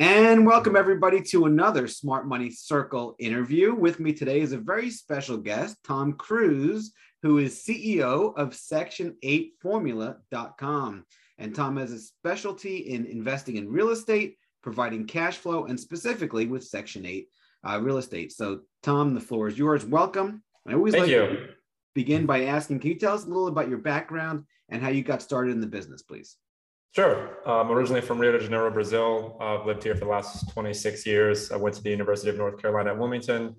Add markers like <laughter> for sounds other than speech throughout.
And welcome everybody to another Smart Money Circle interview. With me today is a very special guest, Tom Cruz, who is CEO of Section8Formula.com. And Tom has a specialty in investing in real estate, providing cash flow, and specifically with Section 8 uh, real estate. So, Tom, the floor is yours. Welcome. I always Thank like you. to begin by asking, can you tell us a little about your background and how you got started in the business, please? Sure. I'm originally from Rio de Janeiro, Brazil. I've lived here for the last 26 years. I went to the University of North Carolina at Wilmington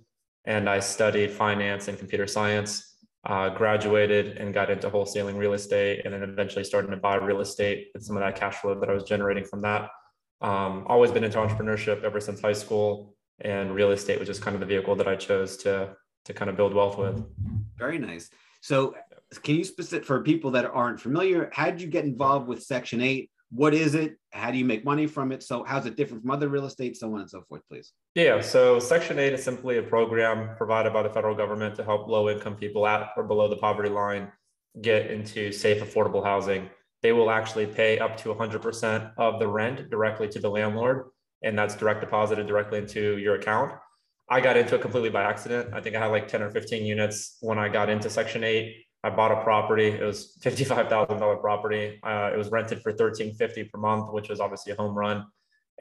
and I studied finance and computer science. Uh, graduated and got into wholesaling real estate and then eventually starting to buy real estate and some of that cash flow that I was generating from that. Um, always been into entrepreneurship ever since high school and real estate was just kind of the vehicle that I chose to, to kind of build wealth with. Very nice. So, can you specific for people that aren't familiar? How did you get involved with Section Eight? What is it? How do you make money from it? So, how's it different from other real estate? So on and so forth, please. Yeah, so Section 8 is simply a program provided by the federal government to help low income people at or below the poverty line get into safe, affordable housing. They will actually pay up to 100% of the rent directly to the landlord, and that's direct deposited directly into your account. I got into it completely by accident. I think I had like 10 or 15 units when I got into Section 8. I bought a property. It was $55,000 property. Uh, it was rented for $13.50 per month, which was obviously a home run.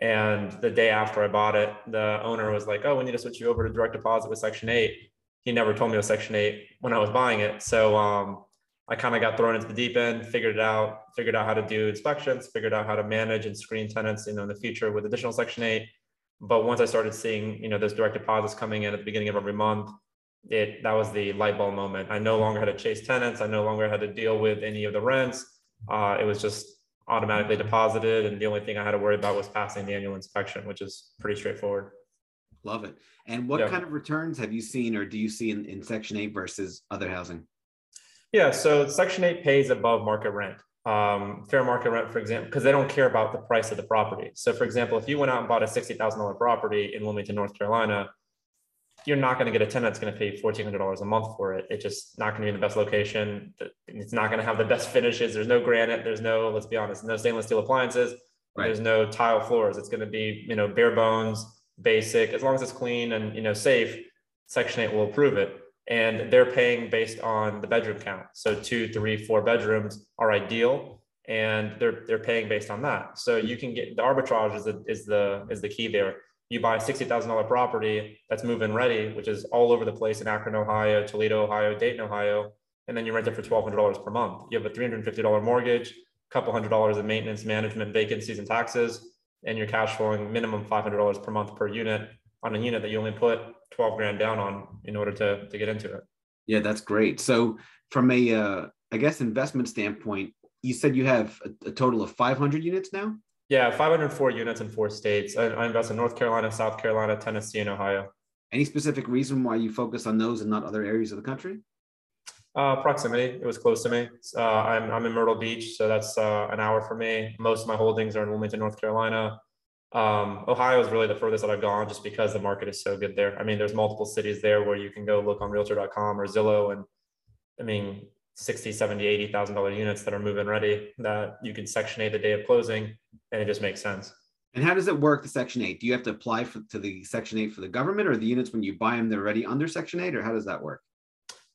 And the day after I bought it, the owner was like, "Oh, we need to switch you over to direct deposit with Section 8." He never told me it was Section 8 when I was buying it. So um, I kind of got thrown into the deep end, figured it out, figured out how to do inspections, figured out how to manage and screen tenants, you know, in the future with additional Section 8. But once I started seeing, you know, those direct deposits coming in at the beginning of every month, it that was the light bulb moment. I no longer had to chase tenants. I no longer had to deal with any of the rents. Uh, it was just automatically deposited, and the only thing I had to worry about was passing the annual inspection, which is pretty straightforward. Love it. And what Yeah. kind of returns have you seen or do you see in, in Section 8 versus other housing? Yeah, so Section 8 pays above market rent. Um, fair market rent, for example, because they don't care about the price of the property. So, for example, if you went out and bought a $60,000 property in Wilmington, North Carolina, you're not going to get a tenant that's going to pay $1,400 a month for it. It's just not going to be in the best location. It's not going to have the best finishes. There's no granite. There's no, let's be honest, no stainless steel appliances. Right. There's no tile floors. It's going to be, you know, bare bones, basic. As long as it's clean and, you know, safe, Section 8 will approve it and they're paying based on the bedroom count. So two, three, four bedrooms are ideal, and they're they're paying based on that. So you can get the arbitrage is the is the is the key there. You buy a sixty thousand dollar property that's move-in ready, which is all over the place in Akron, Ohio, Toledo, Ohio, Dayton, Ohio, and then you rent it for twelve hundred dollars per month. You have a three hundred and fifty dollar mortgage, a couple hundred dollars in maintenance, management, vacancies, and taxes, and you're cash flowing minimum five hundred dollars per month per unit on a unit that you only put 12 grand down on in order to, to get into it. Yeah, that's great. So, from a, uh, I guess, investment standpoint, you said you have a, a total of 500 units now? Yeah, 504 units in four states. I, I invest in North Carolina, South Carolina, Tennessee, and Ohio. Any specific reason why you focus on those and not other areas of the country? Uh, proximity, it was close to me. Uh, I'm, I'm in Myrtle Beach, so that's uh, an hour for me. Most of my holdings are in Wilmington, North Carolina. Um, Ohio is really the furthest that I've gone just because the market is so good there. I mean, there's multiple cities there where you can go look on realtor.com or Zillow and I mean, 60, 70, 80,000 dollar units that are moving ready that you can section eight the day of closing and it just makes sense. And how does it work, the Section 8? Do you have to apply for, to the Section 8 for the government or the units when you buy them, they're already under Section 8 or how does that work?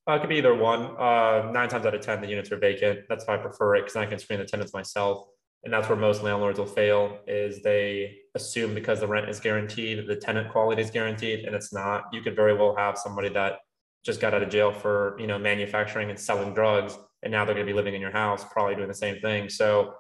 Uh, it could be either one. Uh, nine times out of 10, the units are vacant. That's why I prefer it because I can screen the tenants myself. And that's where most landlords will fail is they assume because the rent is guaranteed, the tenant quality is guaranteed, and it's not. You could very well have somebody that just got out of jail for you know manufacturing and selling drugs, and now they're going to be living in your house, probably doing the same thing. So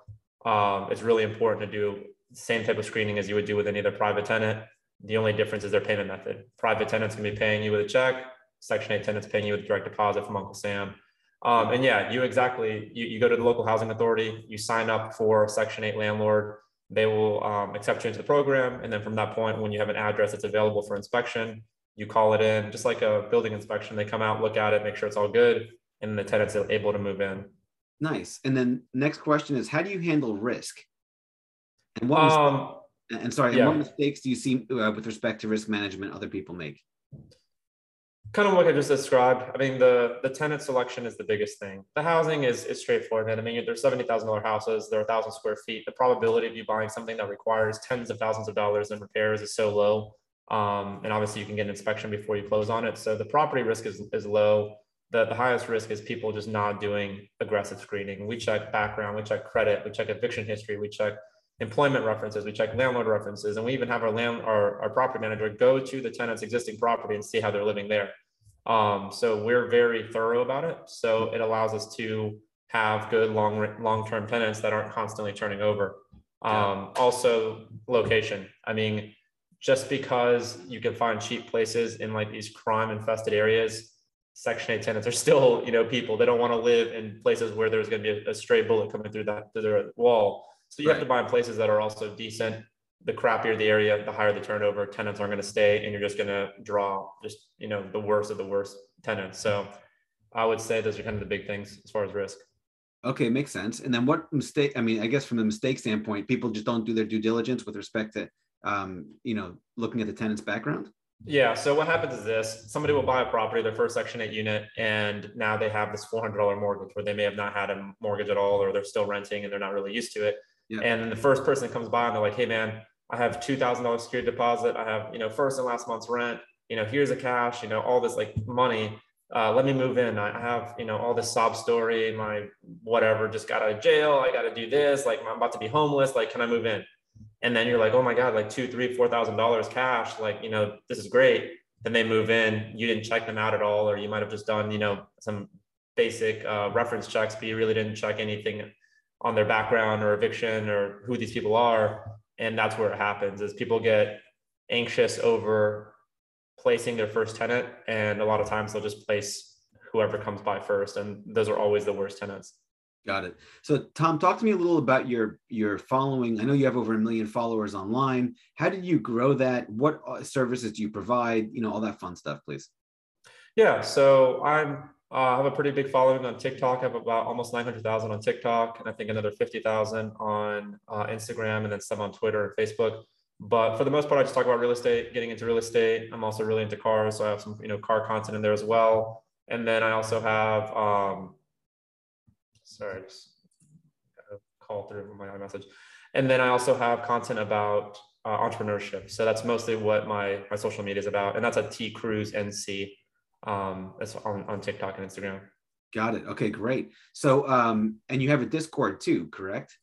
um, it's really important to do same type of screening as you would do with any other private tenant. The only difference is their payment method. Private tenants can be paying you with a check. Section 8 tenants paying you with direct deposit from Uncle Sam. Um, and yeah, you exactly, you, you go to the local housing authority, you sign up for Section 8 landlord. They will um, accept you into the program. And then from that point, when you have an address that's available for inspection, you call it in, just like a building inspection. They come out, look at it, make sure it's all good, and the tenant's able to move in. Nice. And then next question is how do you handle risk? And what mis- Um, and sorry, and what mistakes do you see uh, with respect to risk management other people make? kind of what I just described. I mean, the the tenant selection is the biggest thing. The housing is is straightforward, man. I mean, there's seventy thousand dollar houses. They're a thousand square feet. The probability of you buying something that requires tens of thousands of dollars in repairs is so low. Um, and obviously, you can get an inspection before you close on it. So the property risk is is low. The, the highest risk is people just not doing aggressive screening. We check background, we check credit, we check eviction history, we check employment references, we check landlord references, and we even have our land our, our property manager go to the tenant's existing property and see how they're living there. Um, so we're very thorough about it. So it allows us to have good long long term tenants that aren't constantly turning over. Um, also, location. I mean, just because you can find cheap places in like these crime infested areas, Section 8 tenants are still, you know, people. They don't want to live in places where there's going to be a, a stray bullet coming through that through their wall. So you right. have to buy in places that are also decent the crappier the area, the higher the turnover. Tenants aren't going to stay, and you're just going to draw just you know the worst of the worst tenants. So I would say those are kind of the big things as far as risk. Okay, makes sense. And then what mistake? I mean, I guess from the mistake standpoint, people just don't do their due diligence with respect to um, you know looking at the tenant's background. Yeah. So what happens is this: somebody will buy a property, their first Section Eight unit, and now they have this four hundred dollar mortgage where they may have not had a mortgage at all, or they're still renting and they're not really used to it. Yeah. And then the first person that comes by and they're like, "Hey, man, I have two thousand dollars security deposit. I have you know first and last month's rent. You know here's a cash. You know all this like money. Uh, let me move in. I have you know all this sob story. My whatever just got out of jail. I got to do this. Like I'm about to be homeless. Like can I move in? And then you're like, oh my god, like two, three, four thousand dollars cash. Like you know this is great. Then they move in. You didn't check them out at all, or you might have just done you know some basic uh, reference checks, but you really didn't check anything on their background or eviction or who these people are and that's where it happens is people get anxious over placing their first tenant and a lot of times they'll just place whoever comes by first and those are always the worst tenants got it so tom talk to me a little about your your following i know you have over a million followers online how did you grow that what uh, services do you provide you know all that fun stuff please yeah so i'm uh, I have a pretty big following on TikTok. I have about almost 900,000 on TikTok, and I think another 50,000 on uh, Instagram, and then some on Twitter and Facebook. But for the most part, I just talk about real estate, getting into real estate. I'm also really into cars, so I have some you know car content in there as well. And then I also have, um, sorry, I just call through my message. And then I also have content about uh, entrepreneurship. So that's mostly what my my social media is about, and that's at T Cruz NC um, that's on, on TikTok and Instagram. Got it. Okay, great. So, um, and you have a Discord too, correct?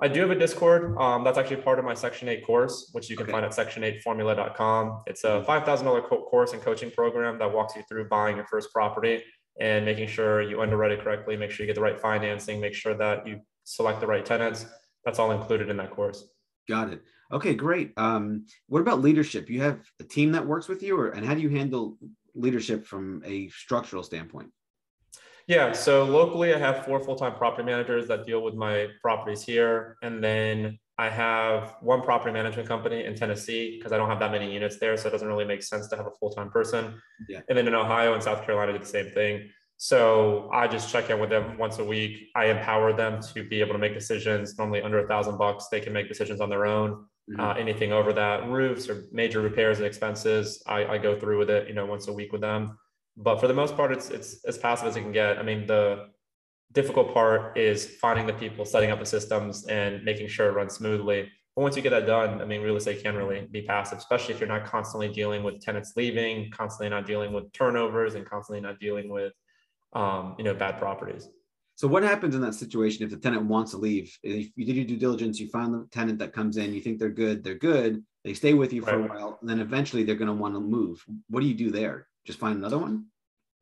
I do have a Discord. Um, that's actually part of my Section 8 course, which you can okay. find at section8formula.com. It's a $5,000 co- course and coaching program that walks you through buying your first property and making sure you underwrite it correctly, make sure you get the right financing, make sure that you select the right tenants. That's all included in that course. Got it. Okay, great. Um, what about leadership? You have a team that works with you, or and how do you handle leadership from a structural standpoint? Yeah, so locally, I have four full time property managers that deal with my properties here. And then I have one property management company in Tennessee because I don't have that many units there. So it doesn't really make sense to have a full time person. Yeah. And then in Ohio and South Carolina, I do the same thing. So I just check in with them once a week. I empower them to be able to make decisions. Normally under a thousand bucks, they can make decisions on their own. Mm-hmm. Uh, anything over that, roofs or major repairs and expenses, I, I go through with it, you know, once a week with them. But for the most part, it's it's as passive as it can get. I mean, the difficult part is finding the people, setting up the systems, and making sure it runs smoothly. But once you get that done, I mean, real estate can really be passive, especially if you're not constantly dealing with tenants leaving, constantly not dealing with turnovers, and constantly not dealing with, um, you know, bad properties. So what happens in that situation if the tenant wants to leave? If you did your due diligence, you find the tenant that comes in, you think they're good, they're good, they stay with you for right. a while, and then eventually they're going to want to move. What do you do there? Just find another one?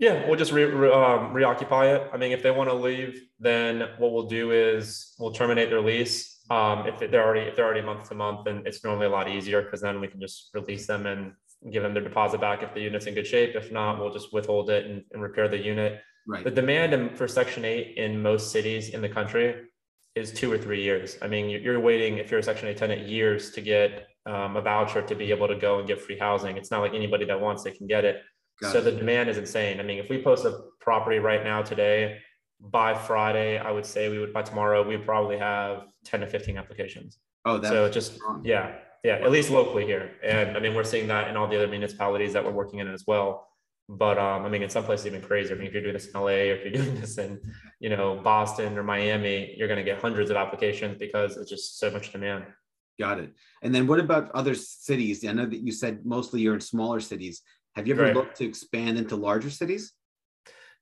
Yeah, we'll just re, re, um, reoccupy it. I mean, if they want to leave, then what we'll do is we'll terminate their lease. Um, if they're already if they're already month to month, then it's normally a lot easier because then we can just release them and give them their deposit back if the unit's in good shape. If not, we'll just withhold it and, and repair the unit. Right. The demand for Section 8 in most cities in the country is two or three years. I mean, you're waiting, if you're a Section 8 tenant, years to get um, a voucher to be able to go and get free housing. It's not like anybody that wants it can get it. Got so it. the demand is insane. I mean, if we post a property right now today, by Friday, I would say we would, by tomorrow, we probably have 10 to 15 applications. Oh, that's so just, yeah, yeah, at least locally here. And I mean, we're seeing that in all the other municipalities that we're working in as well. But um, I mean, in some places even crazier. I mean, if you're doing this in LA or if you're <laughs> doing this in, you know, Boston or Miami, you're going to get hundreds of applications because it's just so much demand. Got it. And then what about other cities? I know that you said mostly you're in smaller cities. Have you ever right. looked to expand into larger cities?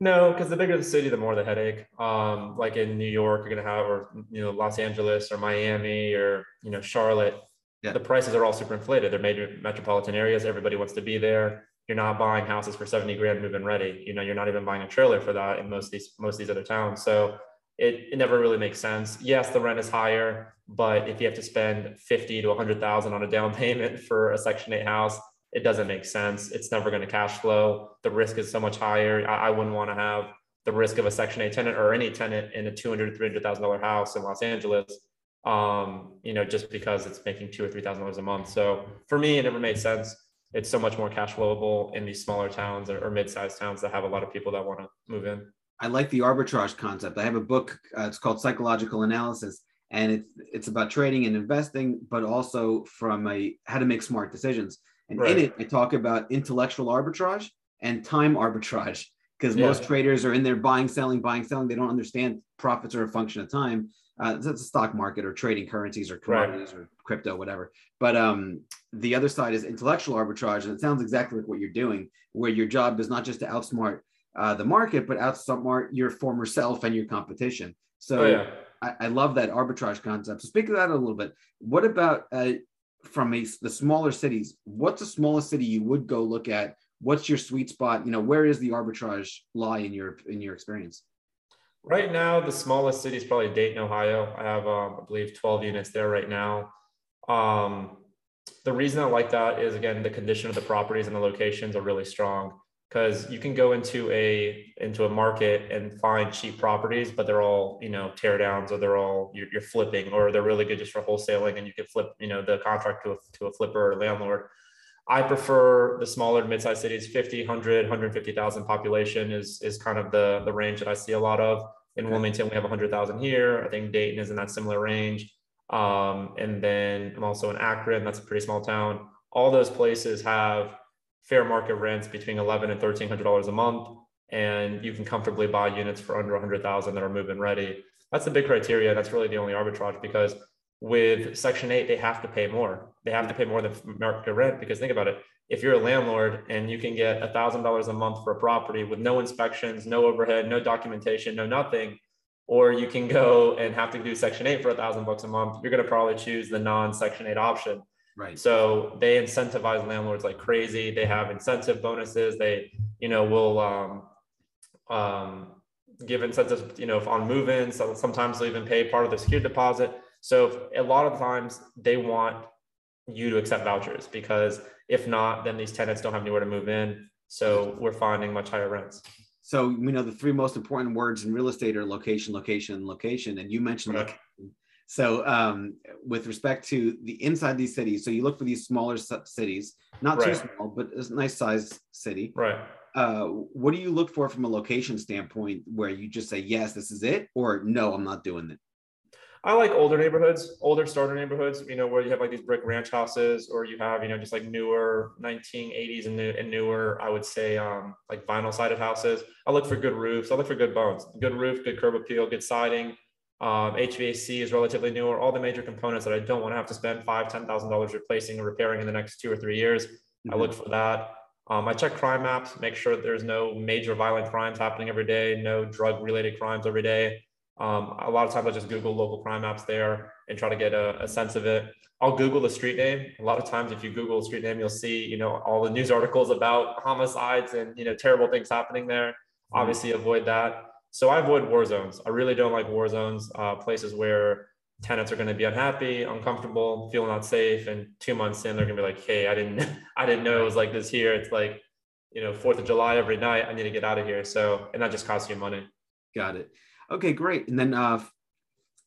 No, because the bigger the city, the more the headache. Um, like in New York, you're gonna have, or you know, Los Angeles or Miami or you know, Charlotte. Yeah. The prices are all super inflated. They're major metropolitan areas. Everybody wants to be there. You're not buying houses for 70 grand move-in ready. You know, you're not even buying a trailer for that in most of these most of these other towns. So it, it never really makes sense. Yes, the rent is higher, but if you have to spend 50 to 100,000 on a down <laughs> payment for a Section 8 house, it doesn't make sense. It's never going to cash flow. The risk is so much higher. I, I wouldn't want to have the risk of a Section 8 tenant or any tenant in a $200, $300,000 house in Los Angeles, um, you know, just because it's making two or $3,000 a month. So for me, it never made sense. It's so much more cash flowable in these smaller towns or, or mid-sized towns that have a lot of people that want to move in. I like the arbitrage concept. I have a book. Uh, it's called Psychological Analysis, and it's it's about trading and investing, but also from a how to make smart decisions. And right. in it, I talk about intellectual arbitrage and time arbitrage because yeah. most traders are in there buying, selling, buying, selling. They don't understand profits are a function of time. Uh, that's a stock market or trading currencies or commodities right. or crypto, whatever. But um, the other side is intellectual arbitrage, and it sounds exactly like what you're doing, where your job is not just to outsmart uh, the market, but outsmart your former self and your competition. So oh, yeah. I, I, love that arbitrage concept. So speak of that a little bit. What about uh, from a, the smaller cities? What's the smallest city you would go look at? What's your sweet spot? You know, where is the arbitrage lie in your in your experience? Right now, the smallest city is probably Dayton, Ohio. I have, um, I believe, 12 units there right now. Um, the reason I like that is again the condition of the properties and the locations are really strong because you can go into a into a market and find cheap properties but they're all you know tear downs or they're all you're, you're, flipping or they're really good just for wholesaling and you can flip you know the contract to a, to a flipper or landlord. I prefer the smaller mid-sized cities. 50 100 150000 population is is kind of the the range that i see a lot of. In wilmington we have 100000 here. I think dayton is in that similar range. Um, and then i'm also in akron. That's a pretty small town. All those places have fair market rents between 11 and 1300 dollars a month and you can comfortably buy units for under 100000 that are move-in ready. That's the big criteria. That's really the only arbitrage because with section 8 they have to pay more. They have to pay more than market rent because think about it. If you're a landlord and you can get $1000 a month for a property with no inspections no overhead no documentation no nothing or you can go and have to do section 8 for a thousand bucks a month you're going to probably choose the non section 8 option Right. So they incentivize landlords like crazy. They have incentive bonuses. They, you know, will um, um, give incentives, you know, on move-ins. So sometimes they'll even pay part of the security deposit. So a lot of times they want you to accept vouchers because if not, then these tenants don't have anywhere to move in. So we're finding much higher rents. So you know the three most important words in real estate are location, location, location, and you mentioned right. location so, um, with respect to the inside these cities, so you look for these smaller cities, not right. too small, but a nice size city. Right. Uh, what do you look for from a location standpoint where you just say, yes, this is it, or no, I'm not doing it? I like older neighborhoods, older starter neighborhoods, you know, where you have like these brick ranch houses or you have, you know, just like newer 1980s and, new, and newer, I would say um, like vinyl sided houses. I look for good roofs. I look for good bones, good roof, good curb appeal, good siding, um, HVAC is relatively newer. All the major components that I don't want to have to spend five, ten thousand dollars replacing or repairing in the next two or three years. Mm-hmm. I look for that. Um, I check crime maps, make sure there's no major violent crimes happening every day, no drug related crimes every day. Um, a lot of times I just Google local crime maps there and try to get a, a, sense of it. I'll Google the street name. A lot of times, if you Google a street name, you'll see, you know, all the news articles about homicides and you know terrible things happening there. Mm-hmm. Obviously, avoid that. So I avoid war zones. I really don't like war zones, uh, places where tenants are going to be unhappy, uncomfortable, feel not safe, and two months in they're going to be like, "Hey, I didn't, <laughs> I didn't know it was like this here." It's like, you know, Fourth of July every night. I need to get out of here. So, and that just costs you money. Got it. Okay, great. And then, uh,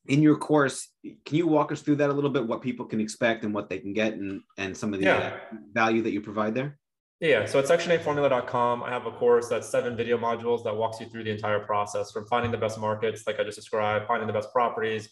in your course, can you walk us through that a little bit? What people can expect and what they can get, and and some of the yeah. uh, value that you provide there. Yeah, so at section8formula.com, I have a course that's seven video modules that walks you through the entire process from finding the best markets, like I just described, finding the best properties,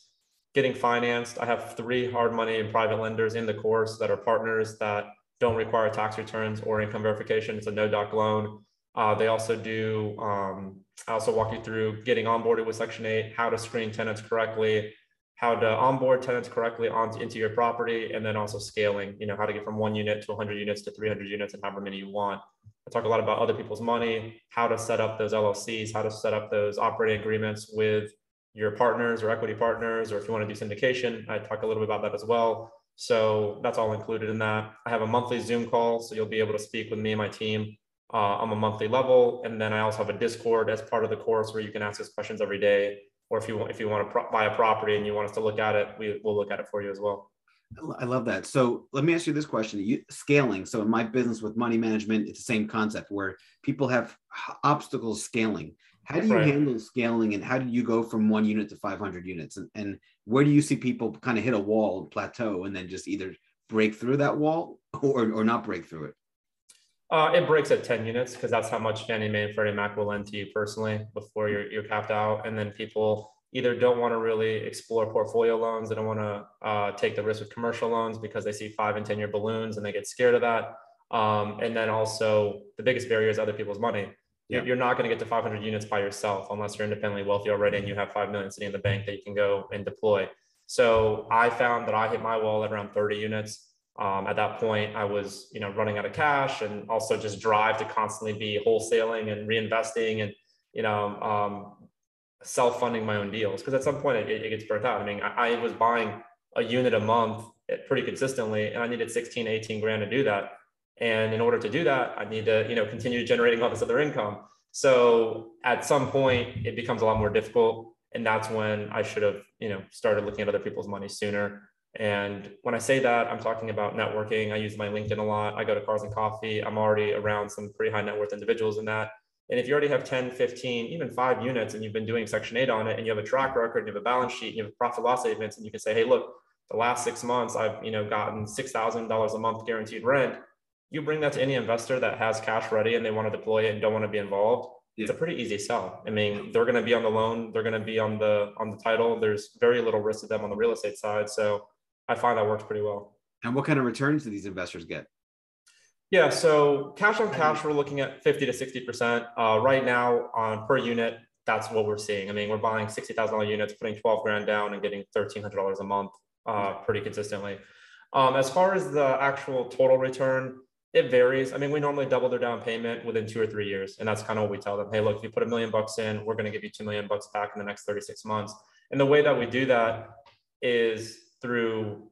getting financed. I have three hard money and private lenders in the course that are partners that don't require tax returns or income verification. It's a no doc loan. Uh, they also do, um, I also walk you through getting onboarded with Section 8, how to screen tenants correctly, how to onboard tenants correctly onto into your property, and then also scaling, you know, how to get from one unit to 100 units to 300 units and however many you want. I talk a lot about other people's money, how to set up those LLCs, how to set up those operating agreements with your partners or equity partners, or if you want to do syndication, I talk a little bit about that as well. So that's all included in that. I have a monthly Zoom call, so you'll be able to speak with me and my team uh, on a monthly level. And then I also have a Discord as part of the course where you can ask us questions every day. Or if you want, if you want to pro- buy a property and you want us to look at it, we will look at it for you as well. I love that. So let me ask you this question: you, scaling. So in my business with money management, it's the same concept where people have obstacles scaling. How do you right. handle scaling, and how do you go from one unit to 500 units? And, and where do you see people kind of hit a wall, plateau, and then just either break through that wall or, or not break through it? Uh, it breaks at 10 units because that's how much Fannie Mae and Freddie Mac will lend to you personally before you're, you're capped out. And then people either don't want to really explore portfolio loans. They don't want to uh, take the risk of commercial loans because they see five and 10 year balloons and they get scared of that. Um, and then also the biggest barrier is other people's money. Yeah. You're not going to get to 500 units by yourself unless you're independently wealthy already and you have 5 million sitting in the bank that you can go and deploy. So I found that I hit my wall at around 30 units um, at that point, I was, you know, running out of cash and also just drive to constantly be wholesaling and reinvesting and, you know, um, self-funding my own deals. Because at some point it, it, gets burnt out. I mean, I, I was buying a unit a month pretty consistently, and I needed 16, 18 grand to do that. And in order to do that, I need to, you know, continue generating all this other income. So at some point, it becomes a lot more difficult, and that's when I should have, you know, started looking at other people's money sooner. And when I say that, I'm talking about networking. I use my LinkedIn a lot. I go to Cars and Coffee. I'm already around some pretty high net worth individuals in that. And if you already have 10, 15, even five units and you've been doing Section 8 on it and you have a track record and you have a balance sheet and you have profit loss statements and you can say, hey, look, the last six months I've you know gotten $6,000 a month guaranteed rent. You bring that to any investor that has cash ready and they want to deploy it and don't want to be involved. Yeah. It's a pretty easy sell. I mean, they're going to be on the loan, they're going to be on the on the title. There's very little risk to them on the real estate side. So I find that works pretty well. And what kind of returns do these investors get? Yeah, so cash on cash, we're looking at 50 to 60%. Uh, right now, on per unit, that's what we're seeing. I mean, we're buying $60,000 units, putting 12 grand down and getting $1,300 a month uh, pretty consistently. Um, as far as the actual total return, it varies. I mean, we normally double their down payment within two or three years. And that's kind of what we tell them. Hey, look, if you put a million bucks in, we're going to give you 2 million bucks back in the next 36 months. And the way that we do that is through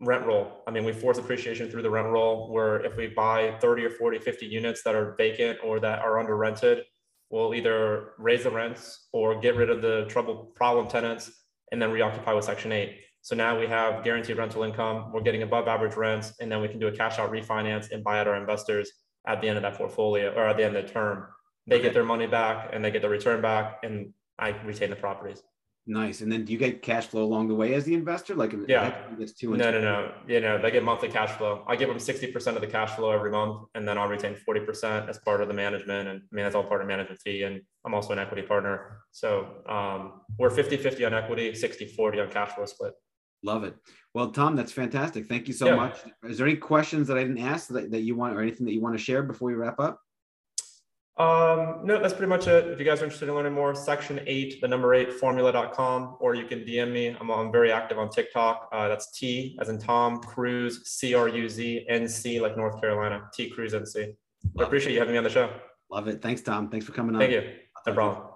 rent roll. I mean, we force appreciation through the rent roll where if we buy 30 or 40, 50 units that are vacant or that are under rented, we'll either raise the rents or get rid of the trouble problem tenants and then reoccupy with Section 8. So now we have guaranteed rental income. We're getting above average rents, and then we can do a cash out refinance and buy out our investors at the end of that portfolio or at the end of the term. They get their money back and they get the return back, and I retain the properties. Nice. And then do you get cash flow along the way as the investor? Like yeah, no, no, no. You know, they get monthly cash flow. I give them 60% of the cash flow every month, and then I'll retain 40% as part of the management. And I mean, that's all part of management fee. And I'm also an equity partner. So um, we're 50-50 on equity, 60-40 on cash flow split. Love it. Well, Tom, that's fantastic. Thank you so yeah. much. Is there any questions that I didn't ask that, that you want or anything that you want to share before we wrap up? Um, no, that's pretty much it. If you guys are interested in learning more, section eight, the number eight formula.com, or you can DM me. I'm, I'm very active on TikTok. Uh, that's T as in Tom Cruz, C R U Z N C, like North Carolina, T Cruz NC. I appreciate you having me on the show. Love it. Thanks, Tom. Thanks for coming on. Thank you. No problem.